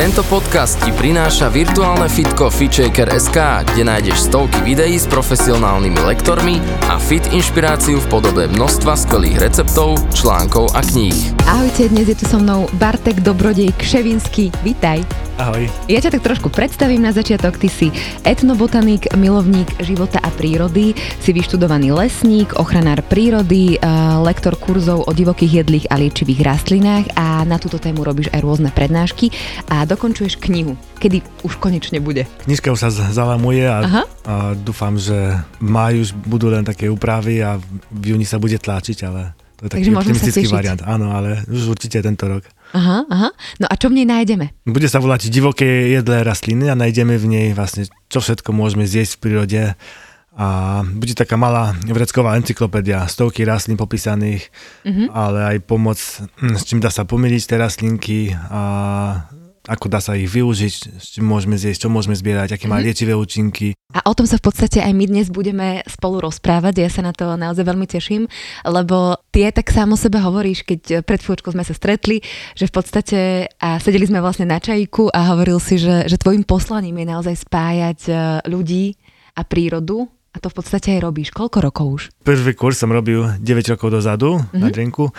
Tento podcast ti prináša virtuálne fitko FitShaker.sk, kde nájdeš stovky videí s profesionálnymi lektormi a fit inšpiráciu v podobe množstva skvelých receptov, článkov a kníh. Ahojte, dnes je tu so mnou Bartek Dobrodej Kševinsky. Vítaj. Ahoj. Ja ťa tak trošku predstavím na začiatok. Ty si etnobotanik, milovník života a prírody, si vyštudovaný lesník, ochranár prírody, eh, lektor kurzov o divokých jedlých a liečivých rastlinách a na túto tému robíš aj rôzne prednášky a dokončuješ knihu. Kedy už konečne bude? Knižka už sa zalamuje a, Aha. a dúfam, že v máji už budú len také úpravy a v júni sa bude tlačiť, ale to je taký Takže optimistický variant. Áno, ale už určite tento rok. Aha, aha. No a čo v nej nájdeme? Bude sa volať divoké jedlé rastliny a nájdeme v nej vlastne, čo všetko môžeme zjesť v prírode. A bude taká malá vrecková encyklopédia, stovky rastlín popísaných, Mhm. ale aj pomoc, hm, s čím dá sa pomýliť tie rastlinky a ako dá sa ich využiť, čím môžeme zjesť, čo môžeme zbierať, aké má Mhm. liečivé účinky. A o tom sa v podstate aj my dnes budeme spolu rozprávať. Ja sa na to naozaj veľmi teším, lebo ty aj tak sám o sebe hovoríš, keď pred chvíľočkou sme sa stretli, že v podstate a sedeli sme vlastne na čajku a hovoril si, že, že tvojim poslaním je naozaj spájať e, ľudí a prírodu a to v podstate aj robíš. Koľko rokov už? Prvý kurz som robil 9 rokov dozadu Mhm. na Drenku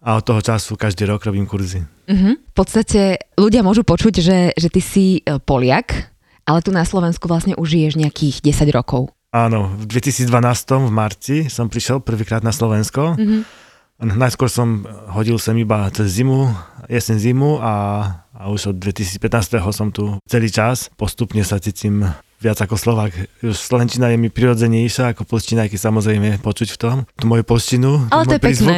a od toho času každý rok robím kurzy. Mhm. V podstate ľudia môžu počuť, že, že ty si e, Poliak, ale tu na Slovensku vlastne už žiješ nejakých 10 rokov. Áno, v 2012 v marci som prišiel prvýkrát na Slovensko. Mhm. Najskôr som hodil sem iba cez zimu, jesen zimu a, a už od 2015 som tu celý čas. Postupne sa cítim viac ako Slovak. Už Slovenčina je mi prirodzenejšia ako polština, aj keď samozrejme počuť v tom. Tu moju polštinu, Ale to je pekné.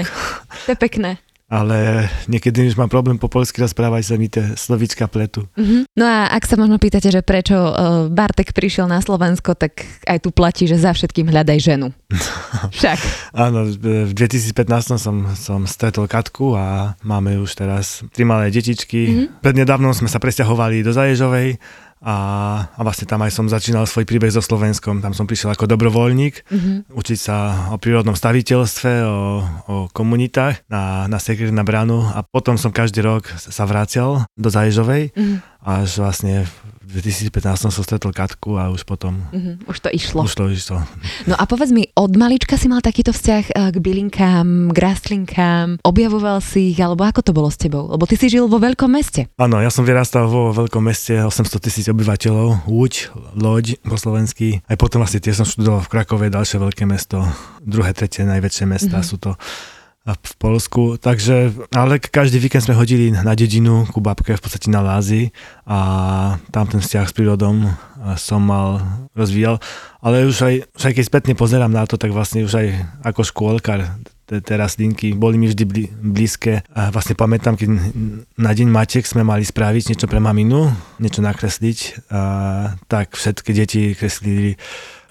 To je pekné. Ale niekedy už mám problém po polsky rozprávať, sa mi tie slovíčka pletu. Mhm. No a ak sa možno pýtate, že prečo uh, Bartek prišiel na Slovensko, tak aj tu platí, že za všetkým hľadaj ženu. Však. Áno, v 2015 som, som stretol Katku a máme už teraz tri malé detičky. Mhm. Mm-hmm. Prednedávnom sme sa presťahovali do Zaježovej a, a vlastne tam aj som začínal svoj príbeh so Slovenskom. Tam som prišiel ako dobrovoľník, Mhm. učiť sa o prírodnom staviteľstve, o, o komunitách na, na Sekret na bránu a potom som každý rok sa vracial do Zaježovej Mhm. až vlastne v 2015 som stretol Katku a už potom Mhm. Už to išlo. už to išlo. No a povedz mi, od malička si mal takýto vzťah eh, k bylinkám, k rastlinkám, objavoval si ich, alebo ako to bolo s tebou? Lebo ty si žil vo veľkom meste. Áno, ja som vyrastal vo veľkom meste, 800 tisíc obyvateľov, Úď, Loď po slovensky. Aj potom vlastne tiež som študoval v Krakove, ďalšie veľké mesto, druhé, tretie najväčšie mesta mm-hmm. sú to v Polsku. Takže, ale každý víkend sme hodili na dedinu ku babke, v podstate na Lázy a tam ten vzťah s prírodom a som mal, rozvíjal. Ale už aj, už aj keď spätne pozerám na to, tak vlastne už aj ako škôlkar tie rastlinky boli mi vždy blízke. A vlastne pamätám, keď na deň Matiek sme mali spraviť niečo pre maminu, niečo nakresliť, a tak všetky deti kreslili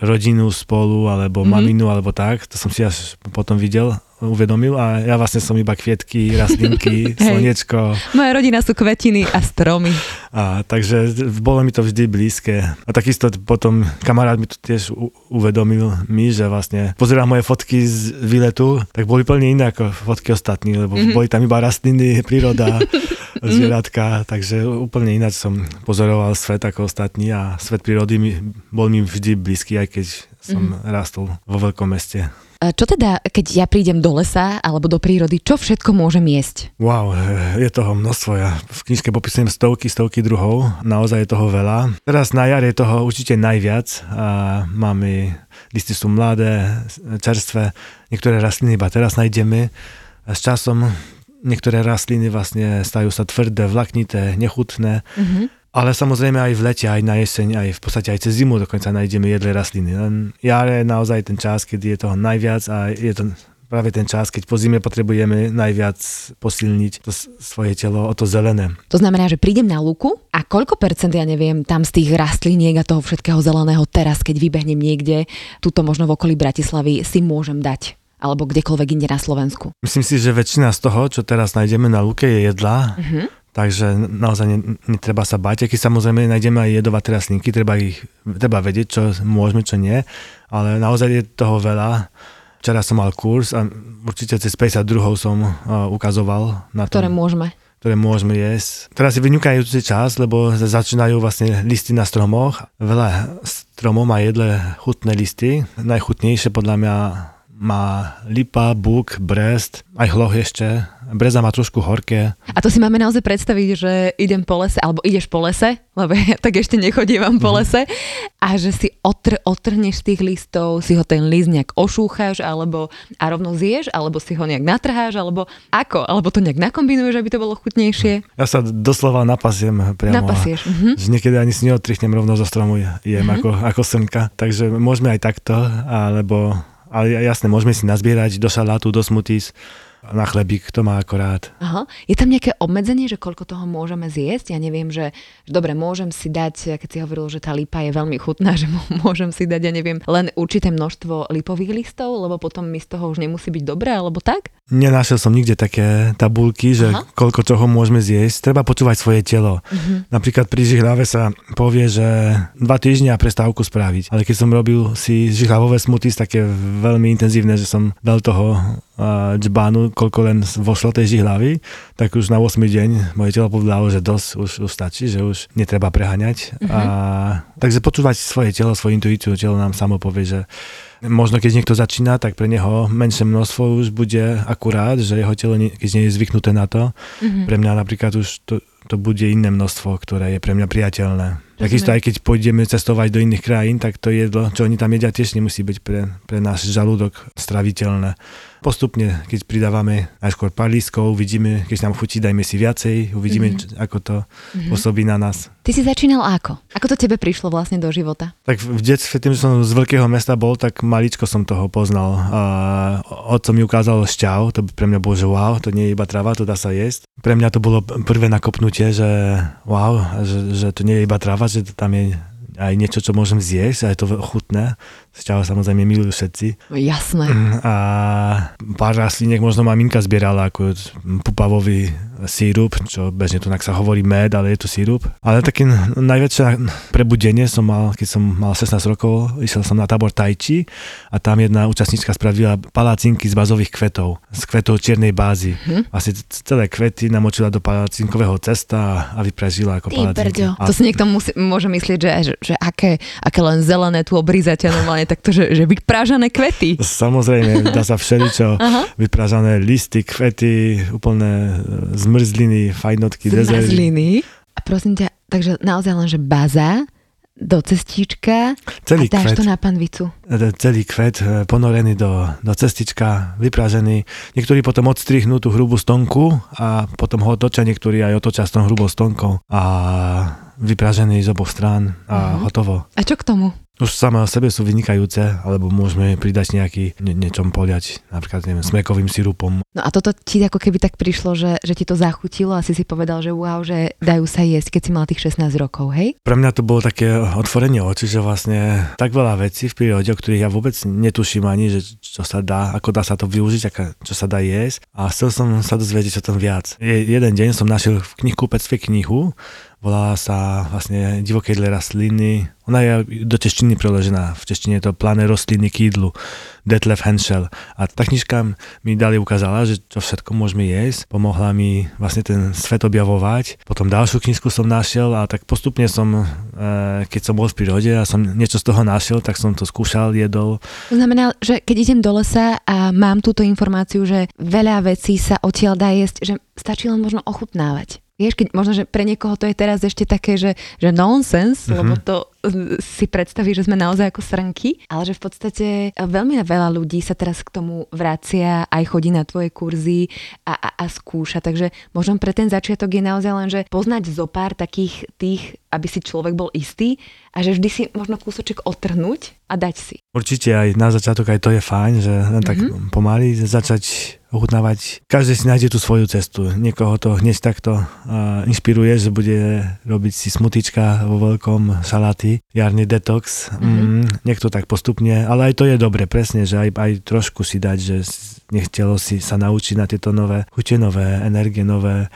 rodinu spolu, alebo Mhm. mm-hmm. maminu, alebo tak. To som si až potom videl, uvedomil a ja vlastne som iba kvietky, rastlinky, Hej. slniečko. Moja rodina sú kvetiny a stromy. A, takže bolo mi to vždy blízke. A takisto potom kamarát mi to tiež u- uvedomil mi, že vlastne pozerám moje fotky z výletu, tak boli plne iné ako fotky ostatní, lebo Mhm. mm-hmm. boli tam iba rastliny, príroda, zvieratka, takže úplne ináč som pozoroval svet ako ostatní a svet prírody mi, bol mi vždy blízky, aj keď som Mhm. mm-hmm. rastol vo veľkom meste. Čo teda, keď ja prídem do lesa alebo do prírody, čo všetko môžem jesť? Wow, je toho množstvo. Ja v knižke popisujem stovky, stovky druhov. Naozaj je toho veľa. Teraz na jar je toho určite najviac. A máme, listy sú mladé, čerstvé. Niektoré rastliny iba teraz nájdeme. A s časom niektoré rastliny vlastne stajú sa tvrdé, vlaknité, nechutné. Mhm. Ale samozrejme aj v lete, aj na jeseň, aj v podstate aj cez zimu dokonca nájdeme jedlé rastliny. Len jar je naozaj ten čas, kedy je toho najviac a je to práve ten čas, keď po zime potrebujeme najviac posilniť to svoje telo o to zelené. To znamená, že prídem na lúku a koľko percent, ja neviem, tam z tých rastliniek a toho všetkého zeleného teraz, keď vybehnem niekde, tuto možno v okolí Bratislavy, si môžem dať alebo kdekoľvek inde na Slovensku? Myslím si, že väčšina z toho, čo teraz nájdeme na luke, je jedla. Uh-huh. Takže naozaj netreba sa báť, keď samozrejme nájdeme aj jedovaté rastlinky, treba ich treba vedieť, čo môžeme, čo nie, ale naozaj je toho veľa. Včera som mal kurz a určite cez 50 druhov som uh, ukazoval na to. Ktoré môžeme ktoré môžeme jesť. Teraz je vynikajúci čas, lebo začínajú vlastne listy na stromoch. Veľa stromov má jedle chutné listy. Najchutnejšie podľa mňa má lipa, buk, brest, aj hloh ešte. Breza má trošku horké. A to si máme naozaj predstaviť, že idem po lese, alebo ideš po lese, lebo ja tak ešte nechodívam po mhm. lese, a že si otr, otrhneš tých listov, si ho ten list nejak ošúcháš, alebo a rovno zješ, alebo si ho nejak natrháš, alebo ako? Alebo to nejak nakombinuješ, aby to bolo chutnejšie? Ja sa doslova napasiem priamo. Napasieš. Uh-huh. Že niekedy ani si neotrichnem rovno zo stromu jem uh-huh. ako, ako srnka. Takže môžeme aj takto, alebo ale jasne, môžeme si nazbierať do salátu, do smoothies, na chlebík, to má akorát. Aha. Je tam nejaké obmedzenie, že koľko toho môžeme zjesť? Ja neviem, že, že dobre, môžem si dať, keď si hovoril, že tá lipa je veľmi chutná, že môžem si dať, ja neviem, len určité množstvo lipových listov, lebo potom mi z toho už nemusí byť dobré, alebo tak? Nenašiel som nikde také tabulky, že Aha. koľko čoho môžeme zjesť. Treba počúvať svoje telo. Uh-huh. Napríklad pri žihlave sa povie, že dva týždňa prestávku spraviť. Ale keď som robil si žihlavové smutis také veľmi intenzívne, že som dal toho džbánu, koľko len vošlo tej žihlavy, tak už na 8 deň moje telo povedalo, že dosť už, už stačí, že už netreba preháňať. Uh-huh. A, takže počúvať svoje telo, svoju intuíciu, telo nám samo povie, že Možno keď niekto začína, tak pre neho menšie množstvo už bude akurát, že jeho telo, keď nie je zvyknuté na to. Mm-hmm. Pre mňa napríklad už to, to bude iné množstvo, ktoré je pre mňa priateľné. Takisto aj keď pôjdeme cestovať do iných krajín, tak to jedlo, čo oni tam jedia, tiež nemusí byť pre, pre náš žalúdok straviteľné. Postupne, keď pridávame najskôr pár lískov, uvidíme, keď nám chutí, dajme si viacej, uvidíme, mm-hmm. ako to mm-hmm. pôsobí na nás. Ty si začínal ako? Ako to tebe prišlo vlastne do života? Tak v detstve, tým, že som z veľkého mesta bol, tak maličko som toho poznal. A otco mi ukázal šťav, to pre mňa bolo, že wow, to nie je iba tráva, to dá sa jesť. Pre mňa to bolo prvé nakopnutie, že wow, že, že to nie je iba tráva, že tam je aj niečo, čo môžem zjesť a je to chutné. Šťava samozrejme milujú všetci. Jasné. A pár rastlínek možno maminka zbierala ako pupavový sírup, čo bežne tu sa hovorí med, ale je to sírup. Ale také najväčšie prebudenie som mal, keď som mal 16 rokov, išiel som na tábor Tajči a tam jedna účastníčka spravila palacinky z bazových kvetov, z kvetov čiernej bázy. Hm? Asi celé kvety namočila do palacinkového cesta a vypražila ako palacinky. A... To si niekto musí, môže myslieť, že, že, že aké, aké len zelené tu obrízate normálne normálne takto, že, že vyprážané kvety. Samozrejme, dá sa všeličo. vyprážané listy, kvety, úplne e, zmrzliny, fajnotky, dezery. Zmrzliny. A prosím ťa, takže naozaj len, že baza, do cestička celý a dáš kvet, to na panvicu. E, celý kvet e, ponorený do, do cestička, vypražený. Niektorí potom odstrihnú tú hrubú stonku a potom ho otočia, niektorí aj otočia s tou hrubou stonkou a vypražený z oboch strán a uh-huh. hotovo. A čo k tomu? Už samé o sebe sú vynikajúce, alebo môžeme pridať nejaký ne, niečom poliať, napríklad neviem, smekovým sirupom. No a toto ti ako keby tak prišlo, že, že ti to zachutilo a si si povedal, že wow, že dajú sa jesť, keď si mal tých 16 rokov, hej? Pre mňa to bolo také otvorenie očí, že vlastne tak veľa vecí v prírode, o ktorých ja vôbec netuším ani, že čo sa dá, ako dá sa to využiť, aká, čo sa dá jesť. A chcel som sa dozvedieť o tom viac. Je, jeden deň som našiel v knihkúpectve knihu, volá sa vlastne divoké rastliny. Ona je do češtiny preložená. V češtine je to Plané rostliny k jídlu. Detlef Henschel. A tá knižka mi dali ukázala, že čo všetko môžeme jesť. Pomohla mi vlastne ten svet objavovať. Potom ďalšiu knižku som našiel a tak postupne som, e, keď som bol v prírode a som niečo z toho našiel, tak som to skúšal, jedol. To znamená, že keď idem do lesa a mám túto informáciu, že veľa vecí sa odtiaľ dá jesť, že stačí len možno ochutnávať. Vieš, keď možno, že pre niekoho to je teraz ešte také, že, že nonsense, uh-huh. lebo to si predstaví, že sme naozaj ako srnky, ale že v podstate veľmi veľa ľudí sa teraz k tomu vracia, aj chodí na tvoje kurzy a, a, a skúša. Takže možno pre ten začiatok je naozaj len, že poznať zo pár takých tých, aby si človek bol istý a že vždy si možno kúsoček otrhnúť a dať si. Určite aj na začiatok aj to je fajn, že len tak mm-hmm. pomaly začať ochutnávať. Každý si nájde tú svoju cestu. Niekoho to hneď takto uh, inšpiruje, že bude robiť si smutička vo veľkom, šaláty jarný, jarný detox. Mm-hmm. Mm, nech to tak postupne, ale aj to je dobre, presne, že aj, aj trošku si dať, že nech telo si sa naučí na tieto nové chute, nové energie, nové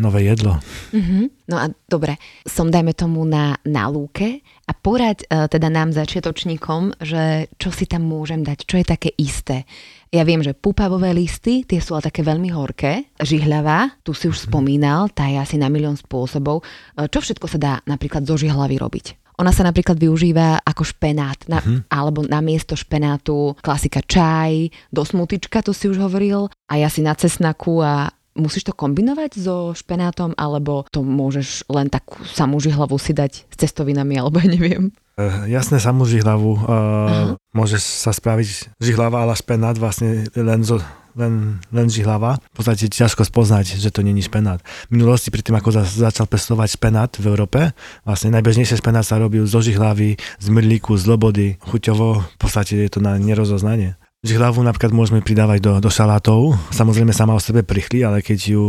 nové jedlo. Mm-hmm. No a dobre, som dajme tomu na, na lúke a porať uh, teda nám začiatočníkom, že čo si tam môžem dať, čo je také isté. Ja viem, že púpavové listy, tie sú ale také veľmi horké. Žihľava, tu si už mm-hmm. spomínal, tá je asi na milión spôsobov. Uh, čo všetko sa dá napríklad zo žihlavy robiť? Ona sa napríklad využíva ako špenát, na, uh-huh. alebo na miesto špenátu klasika čaj, do smutička, to si už hovoril, a ja si na cesnaku a Musíš to kombinovať so špenátom, alebo to môžeš len takú samú žihlavu si dať s cestovinami, alebo ja neviem? Uh, jasné, samú žihlavu. Uh, môže sa spraviť žihlava, ale špenát vlastne len zo, len, len žihlava. V podstate ťažko spoznať, že to není špenát. V minulosti, pri tým, ako za, začal pestovať špenát v Európe, vlastne najbežnejšie špenát sa robil zo žihlavy, z mrlíku, z lobody, chuťovo. V podstate je to na nerozoznanie. Žihlavu napríklad môžeme pridávať do, do šalátov. Samozrejme sama o sebe prichli, ale keď ju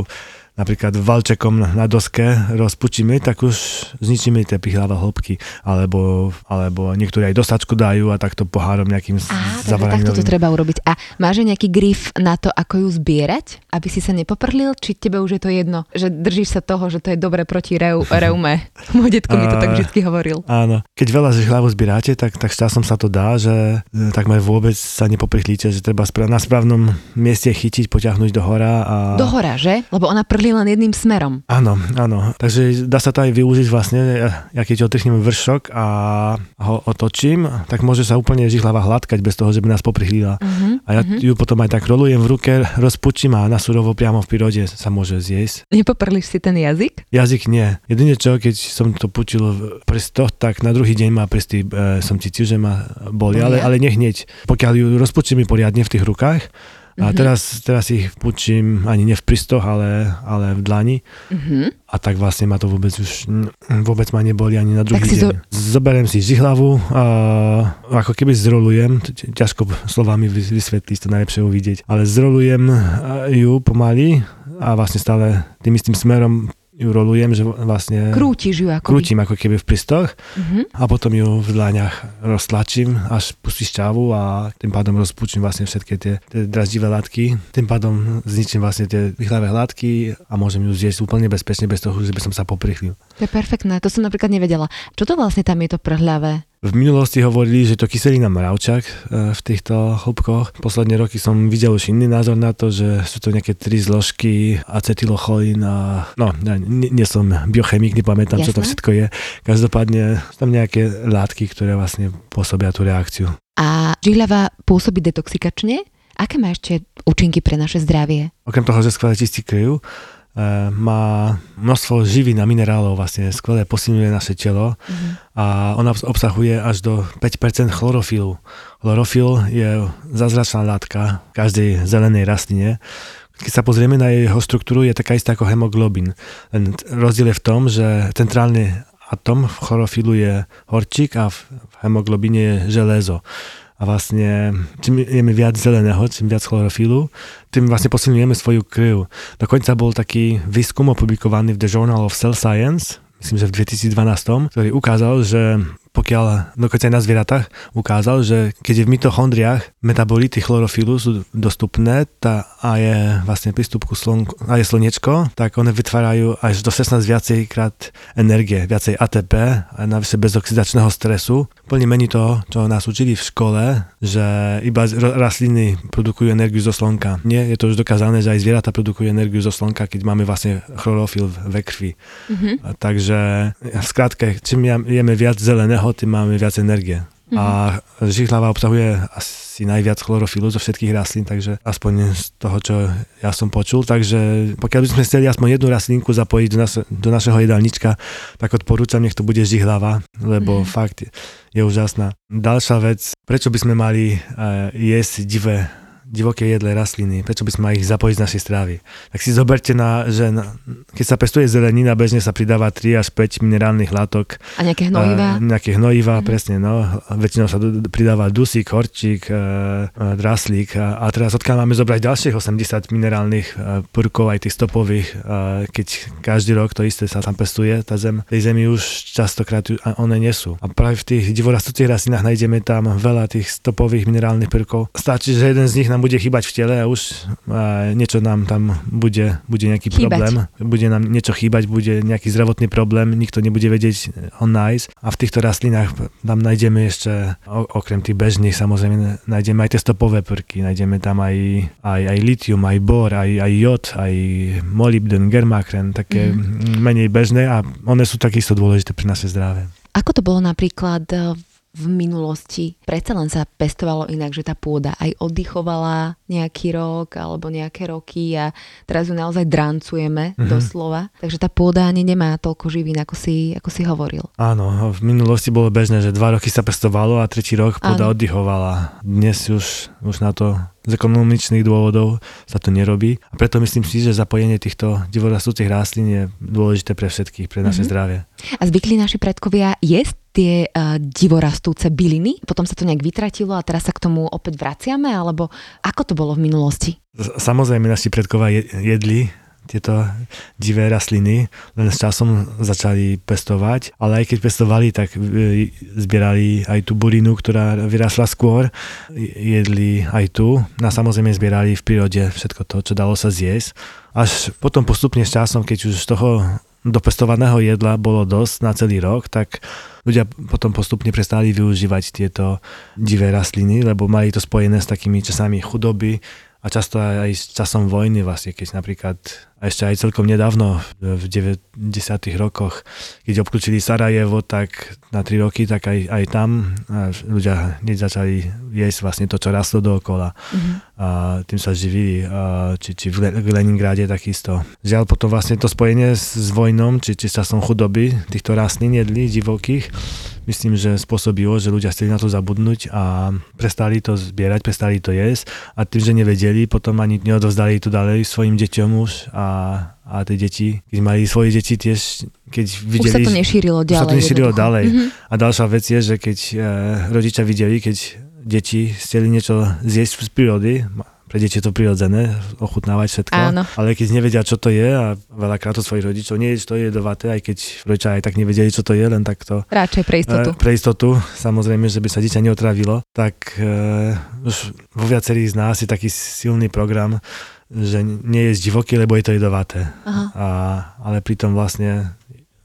napríklad valčekom na doske rozpučíme, tak už zničíme tie pichláva hĺbky. Alebo, alebo niektorí aj dosačku dajú a takto pohárom nejakým zavaraním. Takto to treba urobiť. A máš nejaký grif na to, ako ju zbierať, aby si sa nepoprlil? Či tebe už je to jedno? Že držíš sa toho, že to je dobre proti reu, reume? Môj detko mi to tak vždy hovoril. Áno. Keď veľa hlavu zbieráte, tak, tak časom sa to dá, že e, takmer vôbec sa nepoprchlíte, že treba na správnom mieste chytiť, poťahnuť do hora. A... Do hora, že? Lebo ona prlí len jedným smerom. Áno, áno. Takže dá sa to aj využiť vlastne, ja keď otrhnem vršok a ho otočím, tak môže sa úplne žihlava hladkať bez toho, že by nás poprihlila. Uh-huh, a ja uh-huh. ju potom aj tak rolujem v ruke, rozpučím a na surovo priamo v prírode sa môže zjesť. Nepoprliš si ten jazyk? Jazyk nie. Jedine čo, keď som to pučil v prstoch, tak na druhý deň ma prsty, e, som cítil, že ma boli, ale, ale nehneď. Pokiaľ ju rozpučím poriadne v tých rukách, a mm-hmm. teraz, teraz ich pučím ani ne v pristoch, ale, ale v dlani. Mm-hmm. A tak vlastne ma to vôbec už, vôbec ma neboli ani na druhý tak deň. Zo... Zoberiem si žihlavu a ako keby zrolujem, ťažko slovami vysvetliť, to najlepšie uvidieť, ale zrolujem ju pomaly a vlastne stále tým istým smerom ju rolujem, že vlastne... Krútiš ju ako Krútim ako keby v pristoch uh-huh. a potom ju v dláňach roztlačím, až pustí šťavu a tým pádom rozpúčim vlastne všetky tie, tie draždivé látky. Tým pádom zničím vlastne tie vychlavé látky a môžem ju zjesť úplne bezpečne, bez toho, že by som sa poprichlil. To je perfektné, to som napríklad nevedela. Čo to vlastne tam je to prhľavé? V minulosti hovorili, že to kyselina mravčak e, v týchto hĺbkoch. Posledné roky som videl už iný názor na to, že sú to nejaké tri zložky acetylocholín a no, ja nie, nie som biochemik, nepamätám, Jasne. čo to všetko je. Každopádne sú tam nejaké látky, ktoré vlastne pôsobia tú reakciu. A žihľava pôsobí detoxikačne? Aké má ešte účinky pre naše zdravie? Okrem toho, že skvelé čistí krv, má množstvo živín a minerálov, vlastne skvelé posilňuje naše telo mm-hmm. a ona obsahuje až do 5% chlorofilu. Chlorofil je zázračná látka každej zelenej rastline. Keď sa pozrieme na jeho štruktúru, je taká istá ako hemoglobin. Len rozdiel je v tom, že centrálny atom v chlorofilu je horčík a v hemoglobine je železo a vlastne čím jeme viac zeleného, čím viac chlorofilu, tým vlastne posilňujeme svoju krv. Dokonca bol taký výskum opublikovaný v The Journal of Cell Science, myslím, že v 2012, ktorý ukázal, že pokiaľ dokonca aj na zvieratách ukázal, že keď je v mitochondriách metabolity chlorofilu sú dostupné tá, a je vlastne prístup ku slnku, a je slnečko, tak one vytvárajú až do 16 viacej krát energie, viacej ATP a navyše bez oxidačného stresu. Plne mení to, čo nás učili v škole, že iba rastliny produkujú energiu zo slnka. Nie, je to už dokázané, že aj zvieratá produkujú energiu zo slnka, keď máme vlastne chlorofil ve krvi. Mm-hmm. Takže v skratke, čím jeme viac zeleného, toho tým máme viac energie. Mm-hmm. A žihlava obsahuje asi najviac chlorofilu zo všetkých rastlín, takže aspoň z toho, čo ja som počul. Takže pokiaľ by sme chceli aspoň jednu rastlinku zapojiť do, nas- do našeho jedálnička, tak odporúčam, nech to bude žihlava, lebo mm-hmm. fakt je úžasná. Ďalšia vec, prečo by sme mali uh, jesť divé divoké jedlé rastliny, prečo by sme ich zapojiť z našej strávy. Tak si zoberte, na, že na, keď sa pestuje zelenina, bežne sa pridáva 3 až 5 minerálnych látok. A nejaké hnojivá? Uh, nejaké hnojivá, mm-hmm. presne, no. Väčšinou sa pridáva dusík, horčík, uh, draslík a, a teraz odkiaľ máme zobrať ďalších 80 minerálnych uh, prvkov, aj tých stopových, uh, keď každý rok to isté sa tam pestuje, tá zem, tej zemi už častokrát one nie sú. A práve v tých divorastúcich rastlinách nájdeme tam veľa tých stopových minerálnych prvkov. Stačí, že jeden z nich nám bude chýbať v tele a už a niečo nám tam bude, bude nejaký chýbať. problém. Bude nám niečo chýbať, bude nejaký zdravotný problém, nikto nebude vedieť ho nájsť. A v týchto rastlinách tam nájdeme ešte, okrem tých bežných samozrejme, nájdeme aj tie stopové prvky, nájdeme tam aj, aj, aj litium, aj bor, aj, aj jod, aj molybden, germakren, také mm. menej bežné a one sú takisto dôležité pre naše zdravie. Ako to bolo napríklad v minulosti. Predsa len sa pestovalo inak, že tá pôda aj oddychovala nejaký rok alebo nejaké roky a teraz ju naozaj drancujeme mm-hmm. doslova. Takže tá pôda ani nemá toľko živín, ako si, ako si hovoril. Áno, v minulosti bolo bežné, že dva roky sa pestovalo a tretí rok pôda Áno. oddychovala. Dnes už, už na to z ekonomičných dôvodov sa to nerobí. A preto myslím si, že zapojenie týchto divorastúcich rastlín je dôležité pre všetkých, pre naše mm-hmm. zdravie. A zvykli naši predkovia jesť tie uh, divorastúce byliny? Potom sa to nejak vytratilo a teraz sa k tomu opäť vraciame? Alebo ako to bolo v minulosti? Samozrejme, naši predkovia jedli tieto divé rastliny, len s časom začali pestovať, ale aj keď pestovali, tak e, zbierali aj tú burinu, ktorá vyrasla skôr, jedli aj tu, a samozrejme zbierali v prírode všetko to, čo dalo sa zjesť. Až potom postupne s časom, keď už toho dopestovaného jedla bolo dosť na celý rok, tak ľudia potom postupne prestali využívať tieto divé rastliny, lebo mali to spojené s takými časami chudoby, a často aj, s časom vojny vlastne, keď napríklad a ešte aj celkom nedávno v 90. rokoch, keď obklúčili Sarajevo, tak na 3 roky, tak aj, aj tam ľudia hneď začali jesť vlastne to, čo rastlo dookola. Mm-hmm. A tým sa živili, a, či, či v Leningrade takisto. Žiaľ potom vlastne to spojenie s, s vojnom, či, či časom chudoby týchto rastlín jedli divokých, myslím, že spôsobilo, že ľudia chceli na to zabudnúť a prestali to zbierať, prestali to jesť a tým, že nevedeli, potom ani neodovzdali to ďalej svojim deťom už a, a tie deti, keď mali svoje deti tiež, keď videli... Už sa to nešírilo ďalej. Už sa to nešírilo ďalej. Mm-hmm. A ďalšia vec je, že keď e, rodičia videli, keď deti chceli niečo zjesť z prírody, pre deti je to prirodzené, ochutnávať všetko. Áno. Ale keď nevedia, čo to je a veľakrát to svojich rodičov nie je, to je jedovaté, aj keď rodičia aj tak nevedeli, čo to je, len takto. Radšej pre istotu. E, pre istotu, samozrejme, že by sa dieťa neotravilo, tak e, už vo viacerých z nás je taký silný program, že nie je divoký, lebo je to jedovaté. Aha. A, ale pritom vlastne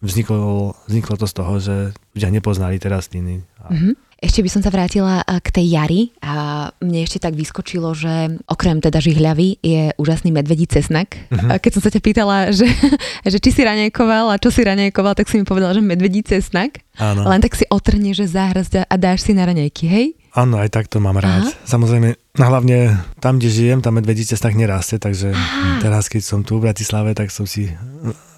vzniklo, vzniklo to z toho, že ľudia nepoznali. A... Mm-hmm. Ešte by som sa vrátila k tej jari a mne ešte tak vyskočilo, že okrem teda žihľavy je úžasný medvedí cesnak. Uh-huh. Keď som sa ťa pýtala, že, že či si ranejkoval a čo si ranejkoval, tak si mi povedala, že medvedí cesnak. Áno. Len tak si otrne, že záhrazť a dáš si na ranejky, hej? Áno, aj tak to mám rád. Aha. Samozrejme, hlavne tam, kde žijem, tam medvedí cesnak nerastie, takže Aha. teraz, keď som tu v Bratislave, tak som si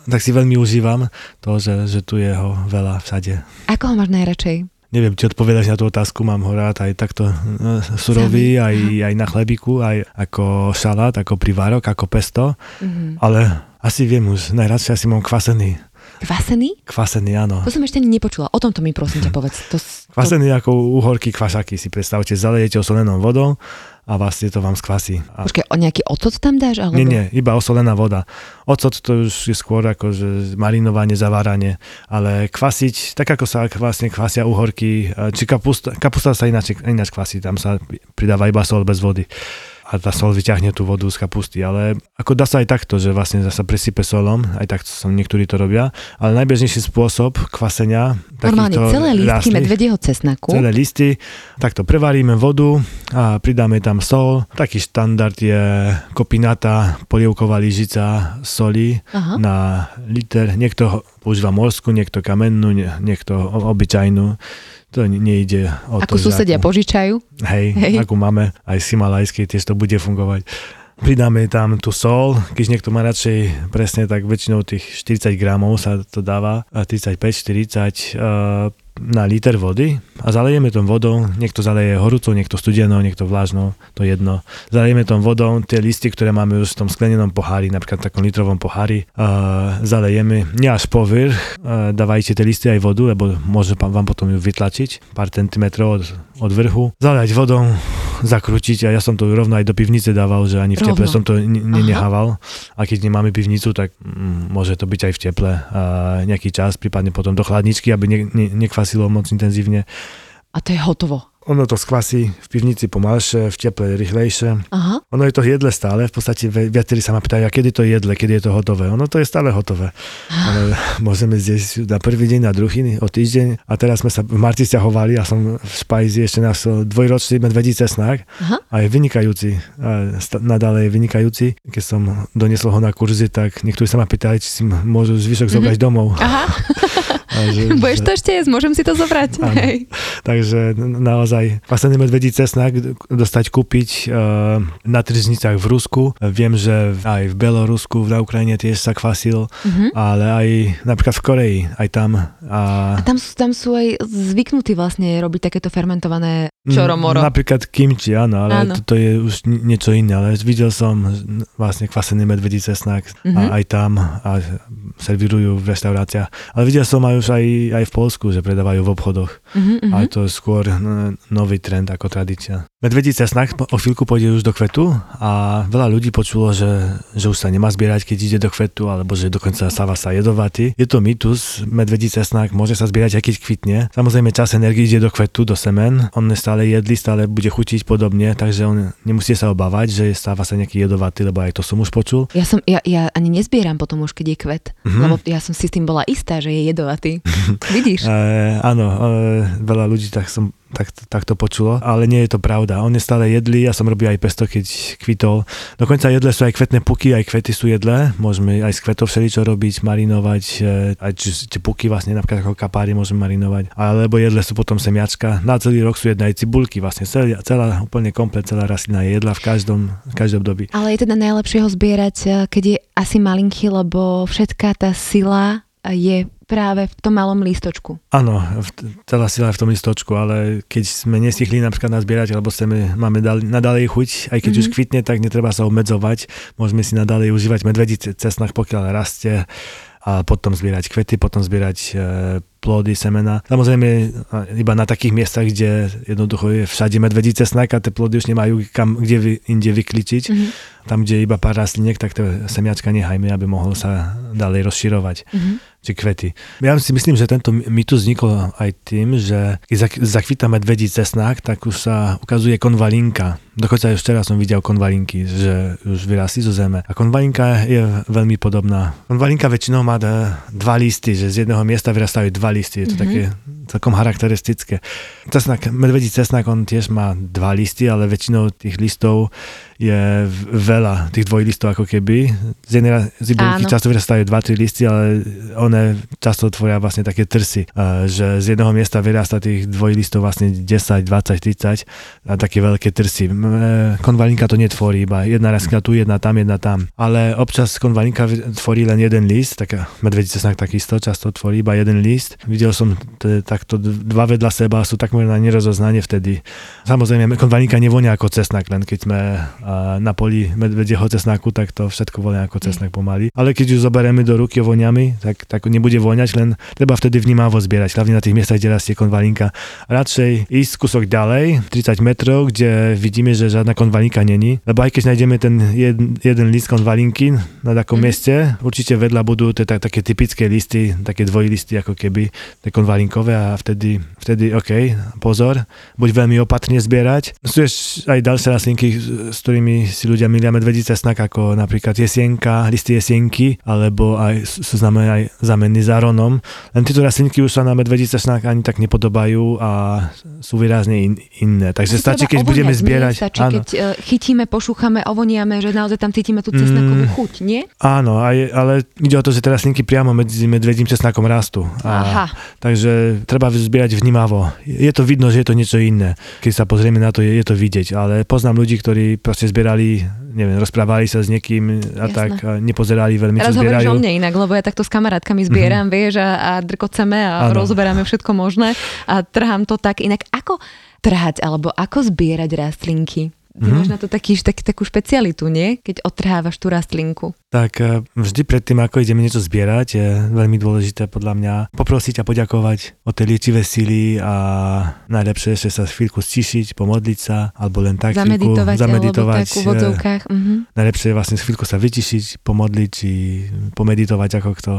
tak si veľmi užívam to, že, že tu je ho veľa všade. Ako ho máš najradšej? neviem, či odpovedať na tú otázku, mám ho rád aj takto no, surový, aj, aj na chlebiku, aj ako šalát, ako privárok, ako pesto, mm-hmm. ale asi viem už, najradšej asi mám kvasený. Kvasený? Kvasený, áno. To som ešte nepočula. O tomto mi prosím ťa povedz. To, to... Kvasený ako uhorky kvašaky si predstavte. Zalejete osolenou vodou a vlastne to vám skvasí. A... Počkej, o nejaký ocot tam dáš? Alebo... Nie, nie, iba osolená voda. Ocot to už je skôr ako že marinovanie, zaváranie, ale kvasiť, tak ako sa vlastne kvasia uhorky, či kapusta, kapusta sa ináč, ináč kvasí, tam sa pridáva iba sol bez vody a tá sol vyťahne tú vodu z kapusty. Ale ako dá sa aj takto, že vlastne sa presype solom, aj takto som niektorí to robia, ale najbežnejší spôsob kvasenia Normálne celé lístky medvedieho cesnaku. Celé listy, takto prevaríme vodu a pridáme tam sol. Taký štandard je kopinata, polievková lyžica soli Aha. na liter. Niekto používa morskú, niekto kamennú, niekto obyčajnú to nejde o Ako to, susedia ako, požičajú. Hej, hej, ako máme aj z Himalajskej, tiež to bude fungovať. Pridáme tam tú sol, keď niekto má radšej presne tak väčšinou tých 40 gramov sa to dáva, 35-40, uh, na liter vody a zalejeme tom vodou, niekto zaleje horúcou, niekto studenou, niekto vlážnou, to jedno. Zalejeme tom vodou tie listy, ktoré máme už v tom sklenenom pohári, napríklad v takom litrovom pohári, uh, zalejeme nie až povrch, uh, dávajte tie listy aj vodu, lebo môže vám potom ju vytlačiť pár centimetrov od, od vrchu. Zalejať vodou, zakrútiť a ja som to rovno aj do pivnice dával, že ani v teple som to nenehával. A keď nemáme pivnicu, tak mm, môže to byť aj v teple a nejaký čas, prípadne potom do chladničky, aby ne, ne, nekvasilo moc intenzívne. A to je hotovo. Ono to skvasí v pivnici pomalšie, v teple rýchlejšie. Aha. Ono je to jedle stále, v podstate viacerí sa ma pýtajú, a kedy to jedle, kedy je to hotové. Ono to je stále hotové. Ale môžeme zjesť na prvý deň, na druhý, o týždeň. A teraz sme sa v marci stiahovali a som v Špajzi ešte nás dvojročný medvedí cesnák. Aha. A je vynikajúci. A nadále je vynikajúci. Keď som doniesol ho na kurzy, tak niektorí sa ma pýtali, či si môžu zvyšok mm-hmm. zobrať domov. Aha. že, Budeš to ešte jesť, môžem si to zobrať. Hej. Takže naozaj kvasený medvedí cesnak dostať kúpiť uh, na tržnicách v Rusku. Viem, že aj v Belorusku, na Ukrajine tiež sa kvasil, uh-huh. ale aj napríklad v Koreji, aj tam. A, a tam, sú, tam sú aj zvyknutí vlastne robiť takéto fermentované čoromoro. Napríklad kimchi, áno, ale áno. To, to je už niečo iné. Ale videl som vlastne kvasený medvedí cesnak uh-huh. a aj tam a servírujú v reštauráciách. Ale videl som aj už aj, aj v Polsku, že predávajú v obchodoch. Uh-huh, Ale to je skôr nový trend ako tradícia. Medvedí cesnak o chvíľku pôjde už do kvetu a veľa ľudí počulo, že, že už sa nemá zbierať, keď ide do kvetu, alebo že dokonca stáva sa jedovatý. Je to mýtus, medvedí cesnak môže sa zbierať aj keď kvitne. Samozrejme čas energii ide do kvetu, do semen. On stále jedli, stále bude chutiť podobne, takže on nemusí sa obávať, že stáva sa nejaký jedovatý, lebo aj to som už počul. Ja, som, ja, ja ani nezbieram potom už, keď je kvet, uh-huh. lebo ja som si s tým bola istá, že je jedovatý. Vidíš? E, áno, e, veľa ľudí tak som tak, tak to počulo, ale nie je to pravda. On je stále jedlý, ja som robil aj pesto, keď kvitol. Dokonca jedle sú aj kvetné puky, aj kvety sú jedlé. Môžeme aj z kvetov všeličo robiť, marinovať, e, aj tie puky vlastne napríklad ako kapári môžeme marinovať. Alebo jedle sú potom semiačka. Na celý rok sú jedné aj cibulky, vlastne celá, celá úplne komplet, celá rastlina je jedla v každom, v každom období. Ale je teda najlepšie ho zbierať, e, keď je asi malinký, lebo všetká tá sila je práve v tom malom lístočku. Áno, celá sila je v tom lístočku, ale keď sme nestihli napríklad nazbierať, alebo chceme, máme dal, nadalej chuť, aj keď mm-hmm. už kvitne, tak netreba sa obmedzovať. Môžeme si nadalej užívať medvedí cesnách, pokiaľ rastie a potom zbierať kvety, potom zbierať e, plody, semena. Samozrejme iba na takých miestach, kde jednoducho je všade medvedí cesnak a tie plody už nemajú kam, kde vy, inde vykličiť. Mm-hmm. Tam, kde je iba pár rastliniek, tak tie semiačka nehajme, aby mohol sa ďalej rozširovať. Mm-hmm či kvety. Ja si myslím, že tento mýtus vznikol aj tým, že keď zakvita medvedí cesnák, tak už sa ukazuje konvalinka. Dokonca aj teraz som videl konvalinky, že už vyrastli zo zeme. A konvalinka je veľmi podobná. Konvalinka väčšinou má dva listy, že z jedného miesta vyrastajú dva listy. Je to mm-hmm. také celkom charakteristické. Cesnak, medvedí cesnak, on tiež má dva listy, ale väčšinou tých listov je veľa, tých dvojlistov ako keby. Z jednej zibulky často vyrastajú dva, tri listy, ale one často tvoria vlastne také trsy, že z jedného miesta vyrastá tých dvojlistov vlastne 10, 20, 30 a také veľké trsy. Konvalinka to netvorí, iba jedna rastlina tu, jedna tam, jedna tam. Ale občas konvalinka tvorí len jeden list, taká medvedí cesnak takisto často tvorí iba jeden list. Videl som takto dva vedľa seba, sú takmer na nerozoznanie vtedy. Samozrejme, konvalinka nevonia ako cesnak, len keď sme na poli medvedieho cesnaku, tak to všetko vonia ako cesnak pomaly. Ale keď ju zoberieme do ruky voniami, tak, tak nebude voňať, len treba vtedy vnímavo zbierať, hlavne na tých miestach, kde rastie konvalinka. Radšej ísť kúsok ďalej, 30 metrov, kde vidíme, že žiadna konvalinka není, lebo aj keď nájdeme ten jeden, jeden list konvalinky na takom mm. mieste, určite vedľa budú tie také typické listy, také dvojlisty ako keby, tie konvalinkové a vtedy, vtedy OK, pozor, buď veľmi opatrne zbierať. Sú aj ďalšie rastlinky, s ktorými ktorými si ľudia milia medvedí cesnak, ako napríklad jesienka, listy jesienky, alebo aj sú známe aj zamenný záronom. Len tieto rastlinky už sa na medvedí cesnak ani tak nepodobajú a sú výrazne in, iné. Takže stačí, keď budeme zbierať. Stačí, áno. keď chytíme, pošúchame, ovoniame, že naozaj tam cítime tú cesnakovú mm, chuť, nie? Áno, aj, ale ide o to, že tie rastlinky priamo medzi medvedím cesnakom rastú. A, Aha. Takže treba zbierať vnímavo. Je to vidno, že je to niečo iné. Keď sa pozrieme na to, je, je to vidieť. Ale poznám ľudí, ktorí proste zbierali, neviem, rozprávali sa s niekým a Jasné. tak a nepozerali veľmi, Teraz čo zbierajú. o mne inak, lebo ja takto s kamarátkami zbieram, mm-hmm. vieš, a, a drkoceme a Áno. rozoberáme všetko možné a trhám to tak inak. Ako trhať alebo ako zbierať rastlinky? Ty Mhm. máš na to taký, tak, takú špecialitu, nie? Keď otrhávaš tú rastlinku. Tak e, vždy predtým, ako ideme niečo zbierať, je veľmi dôležité podľa mňa poprosiť a poďakovať o tie liečivé síly a najlepšie ešte sa chvíľku stišiť, pomodliť sa, alebo len tak chvíľku Zameditovať, zameditovať. alebo tak. Mhm. Najlepšie je vlastne chvíľku sa vytišiť, pomodliť, či pomeditovať, ako kto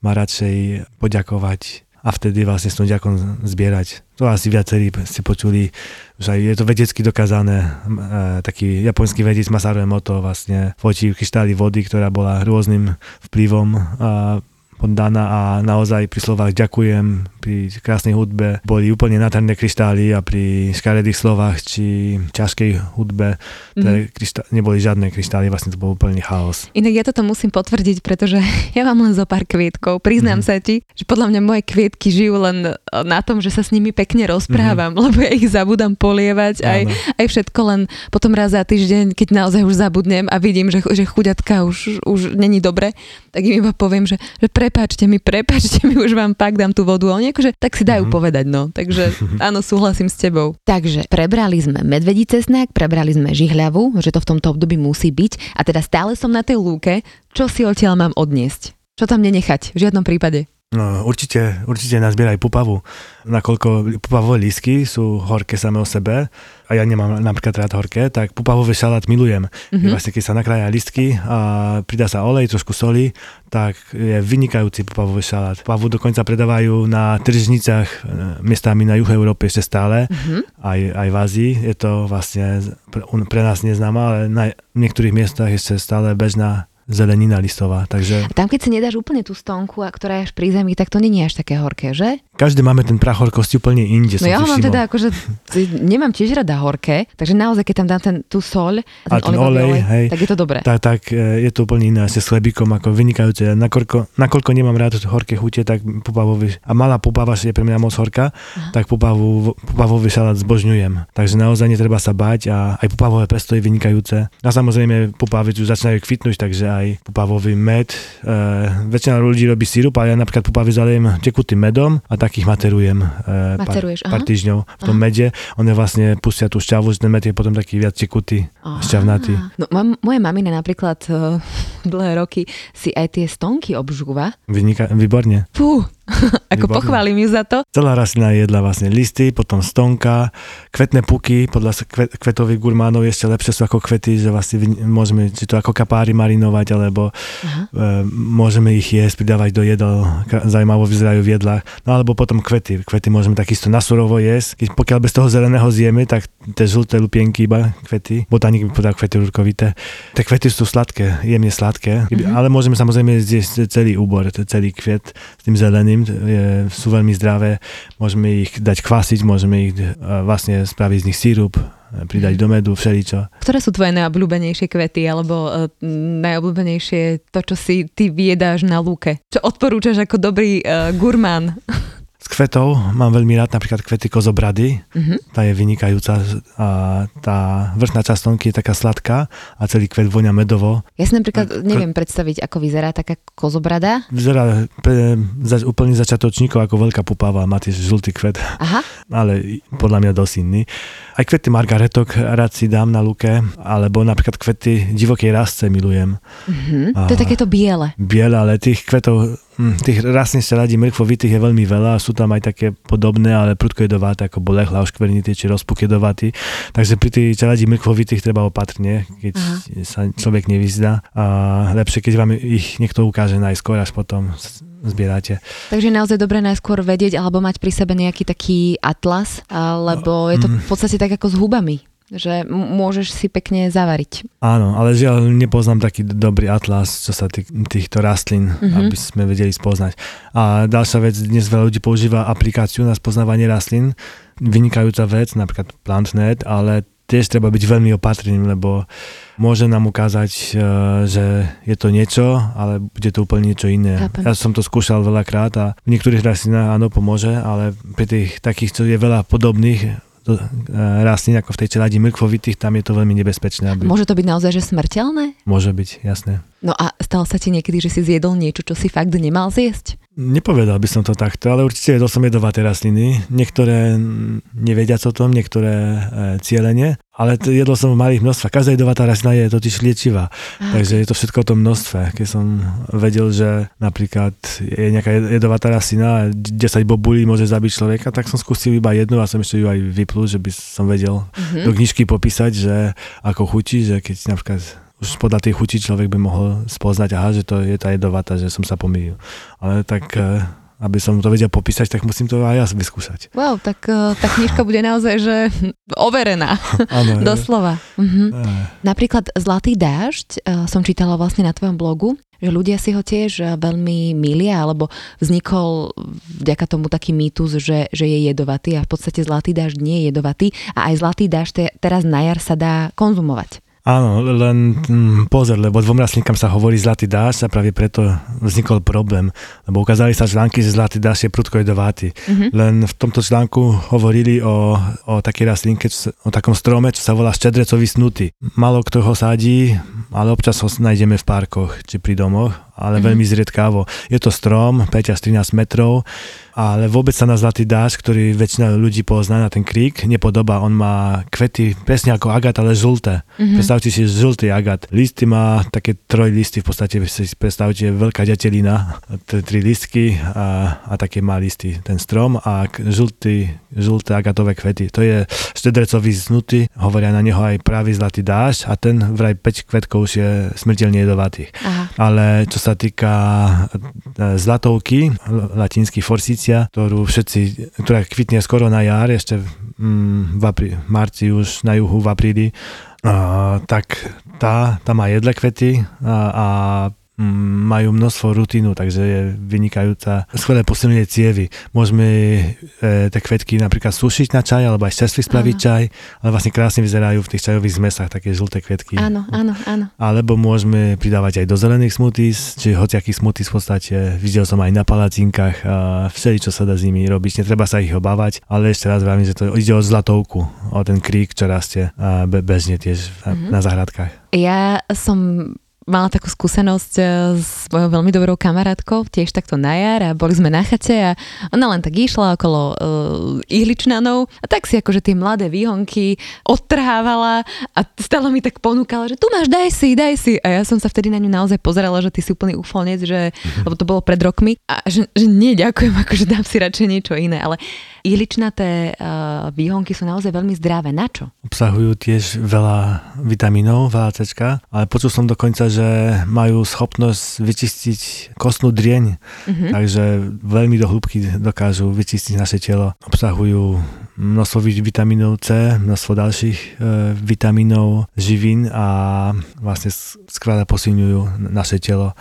má radšej poďakovať a vtedy vlastne s tom ďakom zbierať. To asi viacerí ste počuli, že je to vedecky dokázané. E, taký japonský vedec Masaru Emoto vlastne fotil kryštály vody, ktorá bola rôznym vplyvom a poddaná a naozaj pri slovách ďakujem, pri krásnej hudbe boli úplne nádherné kryštály a pri škaredých slovách či ťažkej hudbe mm-hmm. kryštá- neboli žiadne kryštály, vlastne to bol úplný chaos. Inak ja toto musím potvrdiť, pretože ja mám len zo pár kvietkov. Priznám Mhm. sa ti, že podľa mňa moje kvietky žijú len e, na tom, že sa s nimi pekne rozprávam, lebo ja ich zabudám polievať aj. Áno. aj všetko len potom raz za týždeň, keď naozaj už zabudnem a vidím, že, že chuďatka už, už není dobre, tak im iba poviem, že, že prepáčte mi, prepáčte mi, už vám pak dám tú vodu. A oni akože tak si dajú Mhm. povedať, no. Takže áno, súhlasím s tebou. Takže prebrali sme medvedí cesnak, prebrali sme žihľavu, že to v tomto období musí byť a teda stále som na tej lúke, čo si odtiaľ mám odniesť? Čo tam nenechať? V žiadnom prípade. No, určite, určite nazbieraj pupavu, nakoľko pupavové lísky sú horké same o sebe a ja nemám napríklad rád horké, tak pupavový šalát milujem. Mm-hmm. Mhm. Vlastne keď sa nakrája listky a pridá sa olej, trošku soli, tak je vynikajúci pupavový šalát. Pupavu dokonca predávajú na tržnicách e, miestami na juhu Európy ešte stále, Mhm. aj, aj v Ázii. Je to vlastne pre, pre nás neznáma, ale na niektorých miestach ešte stále bežná zelenina listová. Takže A tam, keď si nedáš úplne tú stonku, a ktorá je až pri zemi, tak to není až také horké, že? každý máme ten prach horkosti úplne inde. No ja ho mám všimol. teda akože, nemám tiež rada horké, takže naozaj, keď tam dám ten, tú soľ a ten, A ten olivový olej, hej. tak je to dobré. tak, tak e, je to úplne iné, asi s chlebíkom, ako vynikajúce. Nakoľko, nakoľko nemám rád horké chute, tak pupavový, a malá pupava je pre mňa moc horká, Aha. tak pupavú, pupavový šalát zbožňujem. Takže naozaj netreba sa báť a aj pupavové pesto je vynikajúce. A samozrejme pupavy už začínajú kvitnúť, takže aj pupavový med. E, väčšina ľudí robí sirup, ale ja napríklad pupavy zaliem tekutým medom a takých materujem e, pár, pár aha. týždňov v tom Aha. mede. One vlastne pustia tú šťavu, ten med je potom taký viac tekutý. šťavnatý. Á. No, moja, moja mamina napríklad uh, dlhé roky si aj tie stonky obžúva. Vynika, výborne. Fú, ako Výborné. pochválim ju za to. Celá rastlina jedla vlastne listy, potom stonka, kvetné puky, podľa s- kve, kvetových gurmánov ešte lepšie sú ako kvety, že vlastne môžeme či to ako kapári marinovať, alebo Aha. e, môžeme ich jesť, pridávať do jedal, ka- zaujímavo vyzerajú v jedlách. No alebo potom kvety. Kvety môžeme takisto na surovo jesť. Keď, pokiaľ bez toho zeleného zjeme, tak tie žlté lupienky iba kvety. Botanik by povedal kvety rurkovité. Tie kvety sú sladké, jemne sladké, Mhm. ale môžeme samozrejme zjesť celý úbor, celý kvet s tým zeleným, t- je, sú veľmi zdravé. Môžeme ich dať kvasiť, môžeme ich e, vlastne spraviť z nich sírup, e, pridať do medu, všeličo. Ktoré sú tvoje najobľúbenejšie kvety, alebo uh, najobľúbenejšie to, čo si ty vyjedáš na lúke? Čo odporúčaš ako dobrý uh, gurmán? Z kvetov mám veľmi rád napríklad kvety kozobrady, Mhm. tá je vynikajúca a tá vrchná časť stonky je taká sladká a celý kvet vonia medovo. Ja si napríklad neviem predstaviť, ako vyzerá taká kozobrada. Vyzerá pre za, úplne začiatočníkov ako veľká pupava, má tiež žltý kvet, Aha, ale podľa mňa dosť iný. Aj kvety margaretok rád si dám na luke, alebo napríklad kvety divokej rastce milujem. mhm. A- to je takéto biele. Biele, ale tých kvetov, hm, tých rastlín sa radí mrkvovitých je veľmi veľa, sú tam aj také podobné, ale prudko jedovaté, ako bolechla, oškvernitý či rozpuk jedovatý. Takže pri tých čeladí mrkvovitých treba opatrne, keď Aha. sa človek nevyzdá. A lepšie, keď vám ich niekto ukáže najskôr, až potom zbierate. Takže je naozaj dobré najskôr vedieť alebo mať pri sebe nejaký taký atlas, alebo je to Mhm. v podstate tak ako s hubami, že môžeš si pekne zavariť. Áno, ale žiaľ nepoznám taký dobrý atlas, čo sa tých, týchto rastlín, Mhm. mm-hmm. aby sme vedeli spoznať. A ďalšia vec, dnes veľa ľudí používa aplikáciu na spoznávanie rastlín, vynikajúca vec, napríklad PlantNet, ale tiež treba byť veľmi opatrný, lebo môže nám ukázať, e, že je to niečo, ale bude to úplne niečo iné. Chápem. Ja som to skúšal veľakrát a v niektorých rastlinách áno, pomôže, ale pri tých takých, čo je veľa podobných do, e, rastlín, ako v tej čeladi mrkvovitých, tam je to veľmi nebezpečné. Aby... Môže to byť naozaj že smrteľné? Môže byť, jasné. No a stalo sa ti niekedy, že si zjedol niečo, čo si fakt nemal zjesť? Nepovedal by som to takto, ale určite jedol som jedovaté rastliny. Niektoré nevedia o tom, niektoré e, cieľene, ale to jedol som v malých množstvách. Každá jedovatá rastlina je totiž liečivá, takže je to všetko o tom množstve. Keď som vedel, že napríklad je nejaká jedovatá rastlina a 10 bobulí môže zabiť človeka, tak som skúsil iba jednu a som ešte ju aj vyplul, že by som vedel Mhm. do knižky popísať, že ako chutí, že keď napríklad už podľa tej chuti človek by mohol spoznať, aha, že to je tá jedovatá, že som sa pomýlil. Ale tak, eh, aby som to vedel popísať, tak musím to aj ja vyskúšať. Wow, tak uh, tá knižka bude naozaj, že overená, eh, doslova. Mhm. Napríklad Zlatý dážď uh, som čítala vlastne na tvojom blogu, že ľudia si ho tiež veľmi milia, alebo vznikol vďaka tomu taký mýtus, že, že je jedovatý a v podstate Zlatý dážď nie je jedovatý a aj Zlatý dážď te, teraz na jar sa dá konzumovať. Áno, len mm, pozor, lebo dvom rastlinkám sa hovorí zlatý dáž a práve preto vznikol problém, lebo ukázali sa články, že zlatý dáž je prudko jedovatý. Mhm. Len v tomto článku hovorili o, o takej rastlinke, o takom strome, čo sa volá štedrecový snutý. Malo kto ho sadí, ale občas ho nájdeme v parkoch či pri domoch, ale Mhm. veľmi zriedkavo. Je to strom, 5 až 13 metrov, ale vôbec sa na zlatý dáž, ktorý väčšina ľudí pozná na ten krík, nepodobá. On má kvety presne ako agat, ale žlté. Mhm. Predstavte si žltý agat. Listy má také troj listy, v podstate si predstavte veľká ďatelina, tri listky a, a také má listy ten strom a žltý, žlté agatové kvety. To je štedrecový znutý, hovoria na neho aj pravý zlatý dáž a ten vraj 5 kvetkov už je smrteľne jedovatý. Aha. Ale čo sa týka e, zlatovky, l- latinský forsycia, ktorú všetci, ktorá kvitne skoro na jar, ešte mm, v aprí, marci už na juhu v apríli, tak tá, tá má jedle kvety a, a mm, majú množstvo rutínu, takže je vynikajúca. Skvelé posilnenie cievy. Môžeme e, tie kvetky napríklad sušiť na čaj, alebo aj čerstvý spraviť Áno. čaj, ale vlastne krásne vyzerajú v tých čajových zmesách, také žlté kvetky. Áno, áno, áno. Alebo môžeme pridávať aj do zelených smoothies, čiže hociaký smoothies v podstate. Videl som aj na palacinkách a všeli, čo sa dá s nimi robiť. Netreba sa ich obávať, ale ešte raz vravím, že to ide o zlatovku, o ten krík, čo rastie a be- bežne tiež Mhm. na záhradkách. Ja som mala takú skúsenosť eh, s mojou veľmi dobrou kamarátkou, tiež takto na jar a boli sme na chate a ona len tak išla okolo uh, ihličnanov a tak si akože tie mladé výhonky odtrhávala a stále mi tak ponúkala, že tu máš, daj si, daj si. A ja som sa vtedy na ňu naozaj pozerala, že ty si úplný ufolnec, že, lebo to bolo pred rokmi a že, že nie, ďakujem, akože dám si radšej niečo iné, ale ihličnaté uh, výhonky sú naozaj veľmi zdravé. Na čo? Obsahujú tiež veľa vitamínov, veľa C, ale počul som dokonca, že majú schopnosť vyčistiť kostnú drieň, Mhm. takže veľmi do hĺbky dokážu vyčistiť naše telo. Obsahujú množstvo vi- vitamínov C, množstvo ďalších e, vitamínov, živín a vlastne s- skvelé posilňujú naše telo.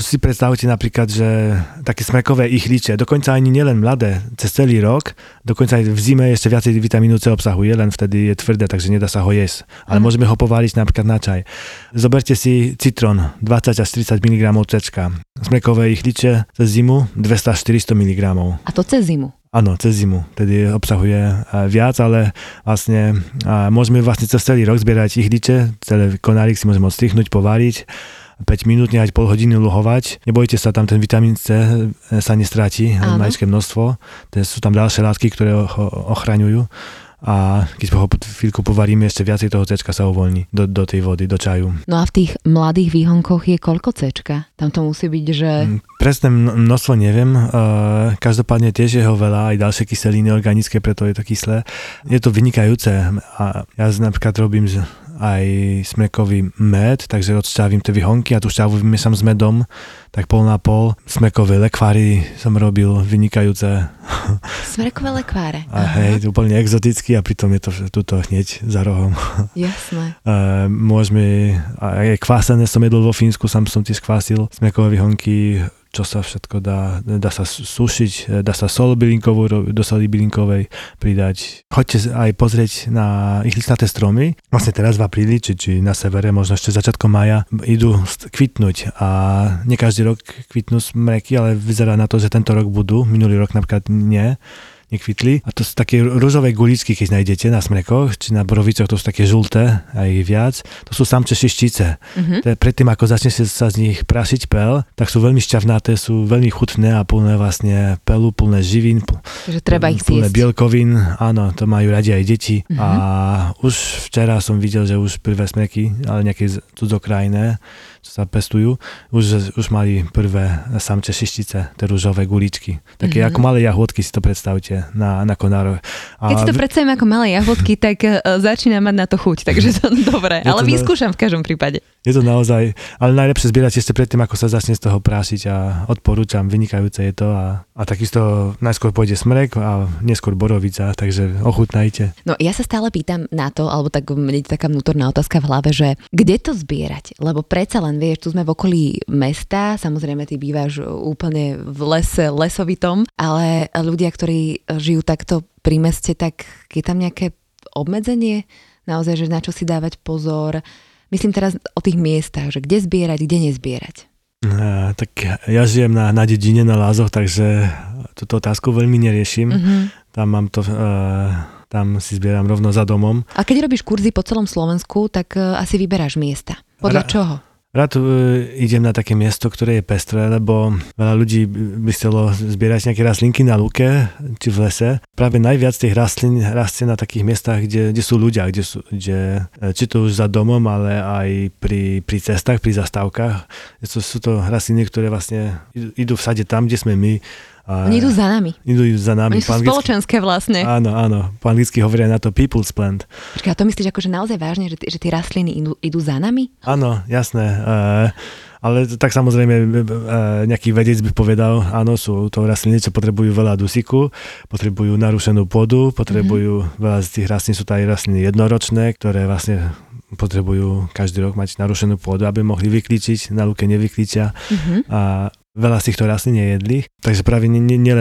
Si predstavte napríklad, že také smrekové ihliče, dokonca ani nielen mladé, cez celý rok, dokonca aj v zime ešte viacej vitamínu C obsahuje, len vtedy je tvrdé, takže nedá sa ho jesť. Ale Aha. môžeme ho pováriť napríklad na čaj. Zoberte si citrón, 20 až 30 mg C. Smrekové ihliče cez zimu 200 až 400 mg. A to cez zimu. Áno, cez zimu, tedy obsahuje viac, ale vlastne môžeme vlastne cez celý rok zbierať ihliče, celé konárik si môžeme odstrichnúť, pováriť, 5 minút, nehať pol hodiny luhovať. Nebojte sa, tam ten vitamín C eh, sa nestráti, Áno. maličké množstvo. Te sú tam ďalšie látky, ktoré ho ochraňujú a keď ho chvíľku povaríme, ešte viacej toho C sa uvoľní do, do tej vody, do čaju. No a v tých mladých výhonkoch je koľko cečka? Tam to musí byť, že... Mm, Presné mno- množstvo neviem, uh, každopádne tiež je ho veľa, aj ďalšie kyseliny organické, preto je to kyslé. Je to vynikajúce a ja napríklad robím aj smrekový med, takže odšťavím tie vyhonky a tú šťavu vymiešam s medom, tak pol na pol. Smrekové lekváry som robil vynikajúce Smrekové lekváre. a hej, úplne exoticky a pritom je to tuto hneď za rohom. Jasné. Uh, môžeme, aj kvásené som jedol vo Fínsku, sám som tiež kvásil smrekové vyhonky, čo sa všetko dá, dá sa sušiť, dá sa sol bylinkovú, do soli bylinkovej pridať. Choďte aj pozrieť na ich listnaté stromy. Vlastne teraz v apríli, či, či na severe, možno ešte začiatkom maja, idú kvitnúť a nie každý rok kvitnú smreky, ale vyzerá na to, že tento rok budú, minulý rok napríklad nie nekvitli. A to sú také rúžové guličky, keď nájdete na smrekoch, či na borovicoch, to sú také žlté, aj viac. To sú samče šištice. Uh-huh. predtým, ako začne sa z nich prašiť pel, tak sú veľmi šťavnaté, sú veľmi chutné a plné vlastne pelu, plné živín. Takže treba ich plné zjesť. bielkovín, áno, to majú radi aj deti. Uh-huh. A už včera som videl, že už prvé smreky, ale nejaké cudzokrajné, čo sa pestujú, už, už mali prvé samče šištice, tie rúžové guličky. Také mm-hmm. ako malé jahôdky si to predstavte na, na konároch. A... Keď si to predstavím ako malé jahôdky, tak uh, začína mať na to chuť, takže to dobre. ale vyskúšam v každom prípade. Je to naozaj, ale najlepšie zbierať ešte predtým, ako sa začne z toho prášiť a odporúčam, vynikajúce je to a, a takisto najskôr pôjde smrek a neskôr borovica, takže ochutnajte. No ja sa stále pýtam na to, alebo tak mne taká vnútorná otázka v hlave, že kde to zbierať? Lebo predsa len vieš, tu sme v okolí mesta, samozrejme ty bývaš úplne v lese, lesovitom, ale ľudia, ktorí žijú takto pri meste, tak je tam nejaké obmedzenie? Naozaj, že na čo si dávať pozor? Myslím teraz o tých miestach, že kde zbierať, kde nezbierať. Uh, tak ja žijem na, na dedine, na Lázoch, takže túto otázku veľmi neriešim. Uh-huh. Tam mám to... Uh, tam si zbieram rovno za domom. A keď robíš kurzy po celom Slovensku, tak uh, asi vyberáš miesta. Podľa Ra- čoho? Rád uh, idem na také miesto, ktoré je pestré, lebo veľa ľudí by chcelo zbierať nejaké rastlinky na luke či v lese. Práve najviac tých rastlín rastie na takých miestach, kde, kde sú ľudia, kde sú, kde, e, či to už za domom, ale aj pri, pri cestách, pri zastávkach. Sú, sú to rastliny, ktoré vlastne idú v sade tam, kde sme my Oni idú za nami. Idú, za nami. Oni sú spoločenské vlastne. Áno, áno. Po anglicky hovoria na to people's plant. Počkaj, a to myslíš akože naozaj vážne, že, že tie rastliny idú, idú za nami? Áno, jasné. Uh, ale tak samozrejme uh, nejaký vedec by povedal, áno, sú to rastliny, čo potrebujú veľa dusíku, potrebujú narušenú pôdu, potrebujú, mm-hmm. veľa z tých rastlín sú to aj rastliny jednoročné, ktoré vlastne potrebujú každý rok mať narušenú pôdu, aby mohli vyklíčiť, na lúke nevyklíčia. Mm-hmm. A veľa z týchto rastlín nejedli, takže práve nielen nie, nie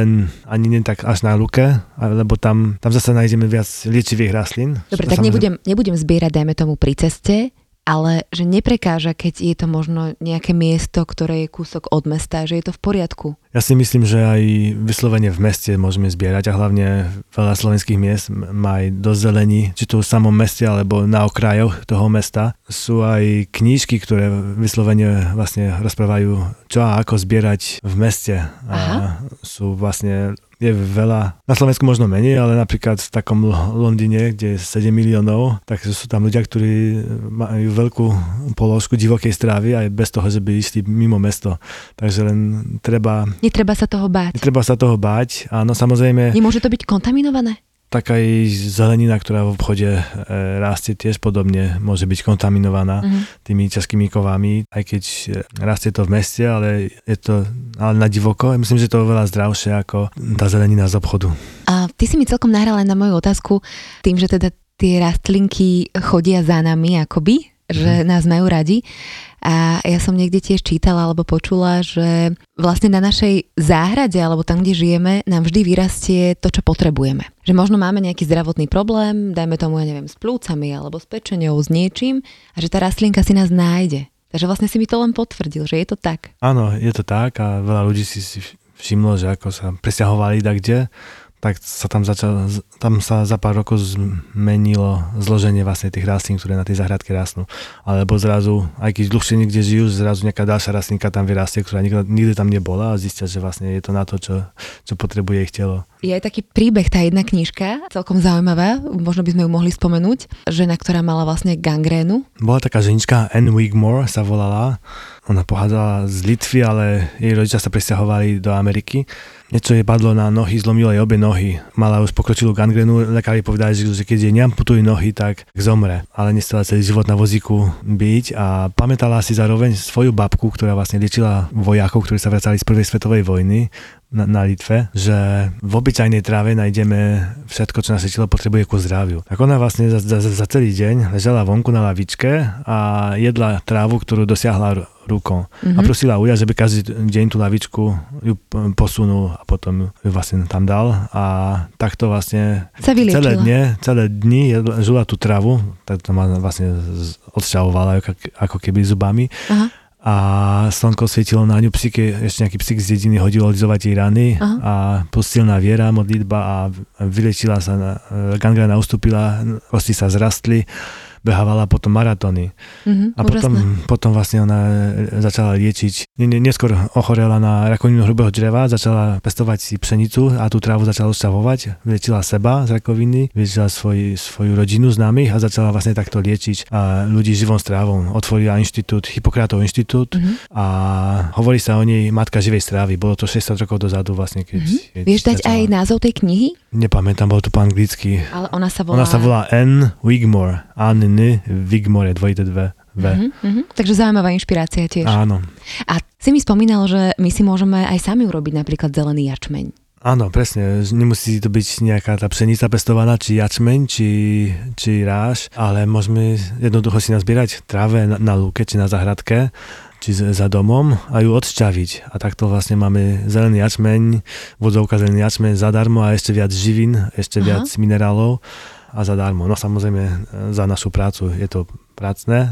ani nie tak až na luke, lebo tam, tam zase nájdeme viac liečivých rastlín. Dobre, tak nebudem, nebudem zbierať, dajme tomu, pri ceste, ale že neprekáža, keď je to možno nejaké miesto, ktoré je kúsok od mesta, že je to v poriadku. Ja si myslím, že aj vyslovene v meste môžeme zbierať a hlavne veľa slovenských miest má aj dosť zelení, či to v samom meste alebo na okrajoch toho mesta. Sú aj knížky, ktoré vyslovene vlastne rozprávajú, čo a ako zbierať v meste. A Aha. sú vlastne je veľa, na Slovensku možno menej, ale napríklad v takom Londýne, kde je 7 miliónov, tak sú tam ľudia, ktorí majú veľkú položku divokej strávy aj bez toho, že by išli mimo mesto. Takže len treba... Netreba sa toho báť. Netreba sa toho báť, áno, samozrejme... Nemôže to byť kontaminované? Tak aj zelenina, ktorá v obchode e, rastie tiež podobne, môže byť kontaminovaná uh-huh. tými ťažkými kovami, aj keď e, rastie to v meste, ale je to ale na divoko. Myslím, že to je oveľa zdravšie ako tá zelenina z obchodu. A ty si mi celkom nahral aj na moju otázku tým, že teda tie rastlinky chodia za nami akoby, že mhm. nás majú radi. A ja som niekde tiež čítala alebo počula, že vlastne na našej záhrade alebo tam, kde žijeme, nám vždy vyrastie to, čo potrebujeme. Že možno máme nejaký zdravotný problém, dajme tomu, ja neviem, s plúcami alebo s pečenou, s niečím a že tá rastlinka si nás nájde. Takže vlastne si mi to len potvrdil, že je to tak. Áno, je to tak a veľa ľudí si, si všimlo, že ako sa presťahovali tak kde tak sa tam začal, tam sa za pár rokov zmenilo zloženie vlastne tých rastlín, ktoré na tej zahradke rastnú. Alebo zrazu, aj keď dlhšie niekde žijú, zrazu nejaká ďalšia rastlinka tam vyrastie, ktorá nikdy, nikdy tam nebola a zistia, že vlastne je to na to, čo, čo potrebuje ich telo. Je aj taký príbeh, tá jedna knižka, celkom zaujímavá, možno by sme ju mohli spomenúť. Žena, ktorá mala vlastne gangrénu. Bola taká ženička, Anne Wigmore sa volala. Ona pochádzala z Litvy, ale jej rodičia sa presťahovali do Ameriky niečo jej padlo na nohy, zlomilo jej obe nohy. Mala už pokročilú gangrenu, lekári povedali, že keď jej neamputujú nohy, tak zomre. Ale nestala celý život na vozíku byť a pamätala si zároveň svoju babku, ktorá vlastne liečila vojakov, ktorí sa vracali z prvej svetovej vojny na, na Litve, že v obyčajnej tráve nájdeme všetko, čo naše telo potrebuje ku zdraviu. Tak ona vlastne za, za, za celý deň ležala vonku na lavičke a jedla trávu, ktorú dosiahla rukou. Mm-hmm. A prosila Uja, že by každý deň tú lavičku ju posunul a potom ju vlastne tam dal a takto vlastne Sa celé dne, celé dni žula tú travu, tak to ma vlastne odšťavovala ako, keby zubami Aha. a slnko svietilo na ňu, psíky, ešte nejaký psík z dediny hodil olizovať jej rany Aha. a postilná viera, modlitba a vylečila sa, na- gangrena ustúpila, kosti sa zrastli, behávala potom maratóny. Mhm, A potom, úžasné. potom vlastne ona e, začala liečiť, neskôr ochorela na rakovinu hrubého čreva, začala pestovať si pšenicu a tú trávu začala odstavovať, vyliečila seba z rakoviny, vyliečila svoj, svoju rodinu známych a začala vlastne takto liečiť a ľudí živom strávou. Otvorila inštitút, Hipokratov inštitút Mhm. a hovorí sa o nej Matka živej strávy. Bolo to 60 rokov dozadu vlastne, keď... Mhm. keď Vieš dať začala. aj názov tej knihy? Nepamätám, bol to po anglicky. Ale ona sa volá... Ona sa volá Anne Wigmore. Anne Wigmore, dvojité dve. V. Mhm, mhm. Takže zaujímavá inšpirácia tiež. Áno. A si mi spomínal, že my si môžeme aj sami urobiť napríklad zelený jačmeň. Áno, presne. Nemusí to byť nejaká tá pšenica pestovaná, či jačmeň, či, či ráž, ale môžeme jednoducho si nazbierať tráve na, na lúke, či na zahradke, či za domom a ju odšťaviť. A takto vlastne máme zelený jačmeň, vodzovka zelený jačmeň zadarmo a ešte viac živín, ešte Aha. viac minerálov a zadarmo. No samozrejme e, za našu prácu je to pracné,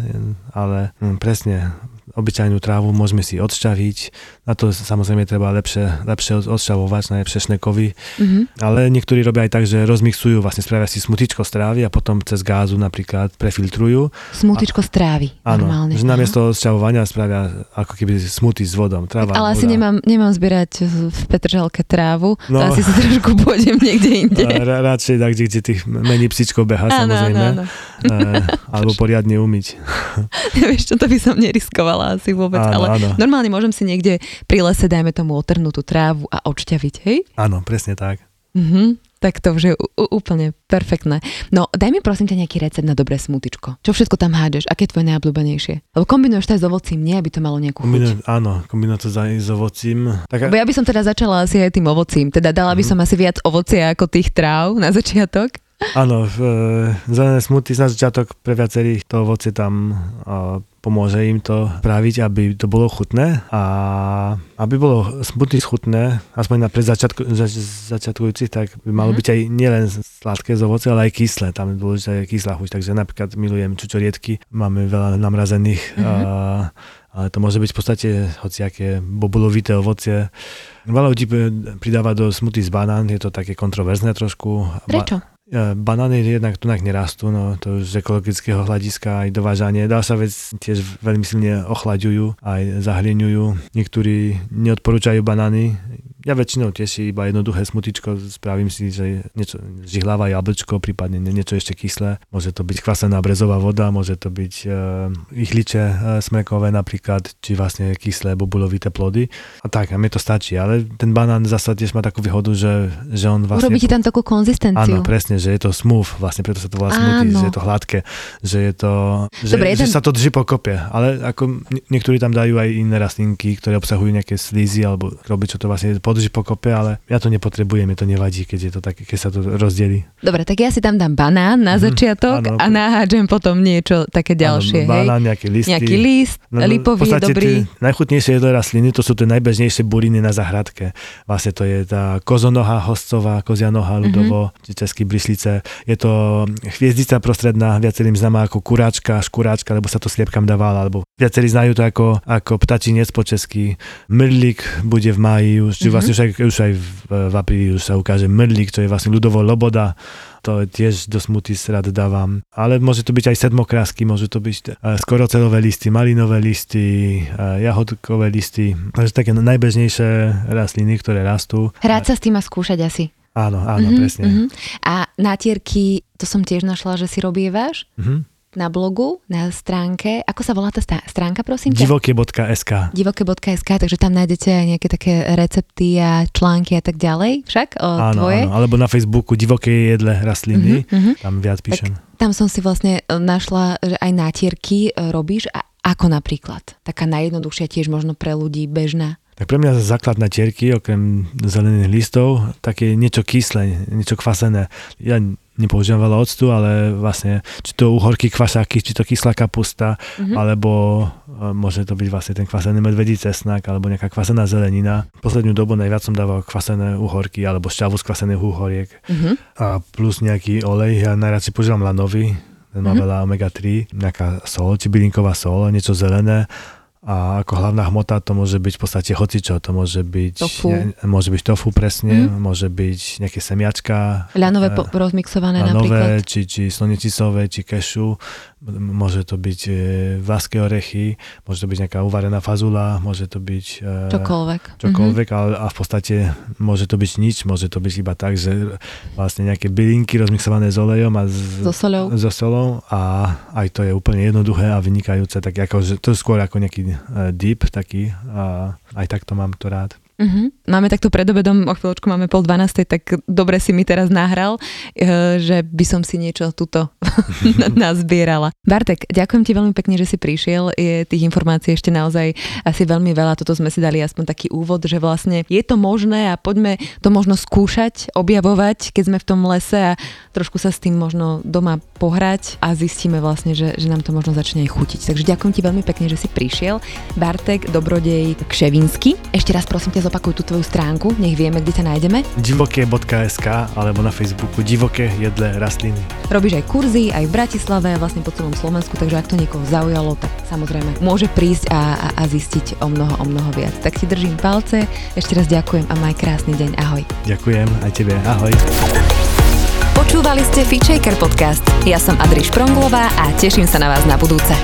ale hm, presne obyčajnú trávu môžeme si odšťaviť. Na to samozrejme treba lepšie, lepšie od- odšťavovať, najlepšie šnekovy. Mhm. Ale niektorí robia aj tak, že rozmixujú, vlastne spravia si smutičko z trávy a potom cez gázu napríklad prefiltrujú. Smutičko z trávy. Áno, normálne. že namiesto odšťavovania spravia ako keby smuty s vodom. Tráva, Ale asi nemám, nemám zbierať v Petržalke trávu, no. No. to asi si trošku pôjdem niekde inde. A ra- radšej tak, kde, kde tých menej psíčkov beha, Áno, samozrejme. áno, áno. E, alebo poriadne umyť. Vieš čo, to by som neriskovala asi vôbec, Áno, ale áno. normálne môžem si niekde pri lese, dajme tomu, otrhnúť tú trávu a odšťaviť, hej? Áno, presne tak. Mhm. Tak to už je úplne perfektné. No, daj mi prosím ťa nejaký recept na dobré smutičko. Čo všetko tam hádeš? Aké je tvoje najobľúbenejšie? Lebo kombinuješ to aj s ovocím, nie? Aby to malo nejakú chuť. Kombino, áno, kombinovať to za, s ovocím. Tak, Bo ja by som teda začala asi aj tým ovocím. Teda dala by Mhm. som asi viac ovocia ako tých tráv na začiatok. Áno, e, zelené smuty na začiatok pre viacerých to ovocie tam a, pomôže im to praviť, aby to bolo chutné a aby bolo smuty chutné, aspoň na pre začiatku, za, začiatkujúcich, tak by malo Mhm. byť aj nielen sladké z ovocia, ale aj kyslé. Tam je dôležitá aj kyslá chuť, takže napríklad milujem čučoriedky, máme veľa namrazených Mhm. a, ale to môže byť v podstate hociaké bobulovité ovocie. Veľa ľudí pridáva do smuty z banán, je to také kontroverzné trošku. Prečo? E, Banány jednak tu nerastú, no to už z ekologického hľadiska aj dovážanie. Ďalšia vec tiež veľmi silne ochlaďujú, aj zahlieňujú. Niektorí neodporúčajú banány. Ja väčšinou tiež si iba jednoduché smutičko spravím si, že niečo žihláva jablčko, prípadne nie- niečo ešte kyslé. Môže to byť kvasená brezová voda, môže to byť e, ichliče e, smrekové napríklad, či vlastne kyslé bobulovité plody. A tak, a mne to stačí. Ale ten banán zasa tiež má takú výhodu, že, že on vlastne... Urobí ti tam takú konzistenciu. Áno, presne, že je to smooth, vlastne preto sa to volá smoothie, že je to hladké, že je to, že, Dobre, že jeden- sa to drží pokope, ale ako nie- niektorí tam dajú aj iné rastlinky, ktoré obsahujú nejaké slízy alebo robiť, čo to vlastne podrží pokope, ale ja to nepotrebujem, to nevadí, keď je to také, keď sa to rozdelí. Dobre, tak ja si tam dám banán na Mhm, začiatok áno. a nahádžem potom niečo také ďalšie, Áno, hej? banán, nejaké listy. Nejaký list, No, no, lipový dobrý. Tie najchutnejšie jedlé rastliny, to sú tie najbežnejšie buriny na zahradke. Vlastne to je tá kozonoha, hoscová, kozia noha, ľudovo, mm-hmm. český bryslice. Je to hviezdica prostredná, viacerým známa ako kuráčka, škuráčka, lebo sa to sliepkam dávala, alebo viacerí znajú to ako, ako ptačinec po česky. Mrlik bude v máji, už, mm-hmm. Vlastne už aj, už aj v, v apríli už sa ukáže mrlik, čo je vlastne ľudovo loboda to tiež do smuty rád dávam. Ale môže to byť aj sedmokrásky, môžu to byť uh, skorocelové listy, malinové listy, uh, jahodkové listy. Takže také najbežnejšie rastliny, ktoré rastú. Hrať sa s tým a skúšať asi. Áno, áno, Mhm, presne. mhm. A nátierky, to som tiež našla, že si robievaš Mhm. Na blogu, na stránke. Ako sa volá tá stránka, prosím ťa? Divokie.sk divoke.sk, takže tam nájdete aj nejaké také recepty a články a tak ďalej, však? O, Áno, tvoje? áno, alebo na Facebooku divoké jedle rastliny, Mhm, mhm. tam viac píšem. Tam som si vlastne e, našla, že aj nátierky e, robíš a ako napríklad? Taká najjednoduchšia tiež možno pre ľudí bežná. Tak pre mňa základ na tierky, okrem zelených listov, také niečo kyslé, niečo kvasené. Ja nepoužívam veľa octu, ale vlastne či to uhorky, kvasáky, či to kyslá kapusta, mm-hmm. alebo e, môže to byť vlastne ten kvasený medvedí cesnak, alebo nejaká kvasená zelenina. Poslednú dobu najviac som dával kvasené uhorky, alebo šťavu z kvasených uhoriek. Mm-hmm. A plus nejaký olej, ja najradšej si používam lanový, ten má mm-hmm. veľa omega-3, nejaká sol, či bylinková sol, niečo zelené a ako hlavná hmota to môže byť v podstate hocičo, to môže byť, tofu. Ne, môže byť tofu presne, mm. môže byť nejaké semiačka. Ľanové po, rozmixované ľanové, napríklad. Či, či slonečicové, či kešu, môže to byť e, vlaské orechy, môže to byť nejaká uvarená fazula, môže to byť... E, čokoľvek. Čokoľvek, mm-hmm. ale a v podstate môže to byť nič, môže to byť iba tak, že vlastne nejaké bylinky rozmixované s olejom a s, so solou. so solou a aj to je úplne jednoduché a vynikajúce, tak ako, že to je skôr ako nejaký deep taký a aj takto mám to rád. Uh-huh. Máme takto pred obedom, o chvíľočku máme pol dvanástej, tak dobre si mi teraz nahral, e, že by som si niečo tuto nazbierala. Bartek, ďakujem ti veľmi pekne, že si prišiel. Je tých informácií ešte naozaj asi veľmi veľa. Toto sme si dali aspoň taký úvod, že vlastne je to možné a poďme to možno skúšať, objavovať, keď sme v tom lese a trošku sa s tým možno doma pohrať a zistíme vlastne, že, že nám to možno začne aj chutiť. Takže ďakujem ti veľmi pekne, že si prišiel. Bartek, dobrodej Kševinsky. Ešte raz prosím ťa zopakuj tú tvoju stránku, nech vieme, kde ťa nájdeme. divoké.sk alebo na Facebooku divoké jedle rastliny. Robíš aj kurzy, aj v Bratislave, vlastne po celom Slovensku, takže ak to niekoho zaujalo, tak samozrejme môže prísť a, a, a zistiť o mnoho, o mnoho viac. Tak ti držím palce, ešte raz ďakujem a maj krásny deň, ahoj. Ďakujem aj tebe, ahoj. Počúvali ste Feature podcast. Ja som Adriš Pronglová a teším sa na vás na budúce.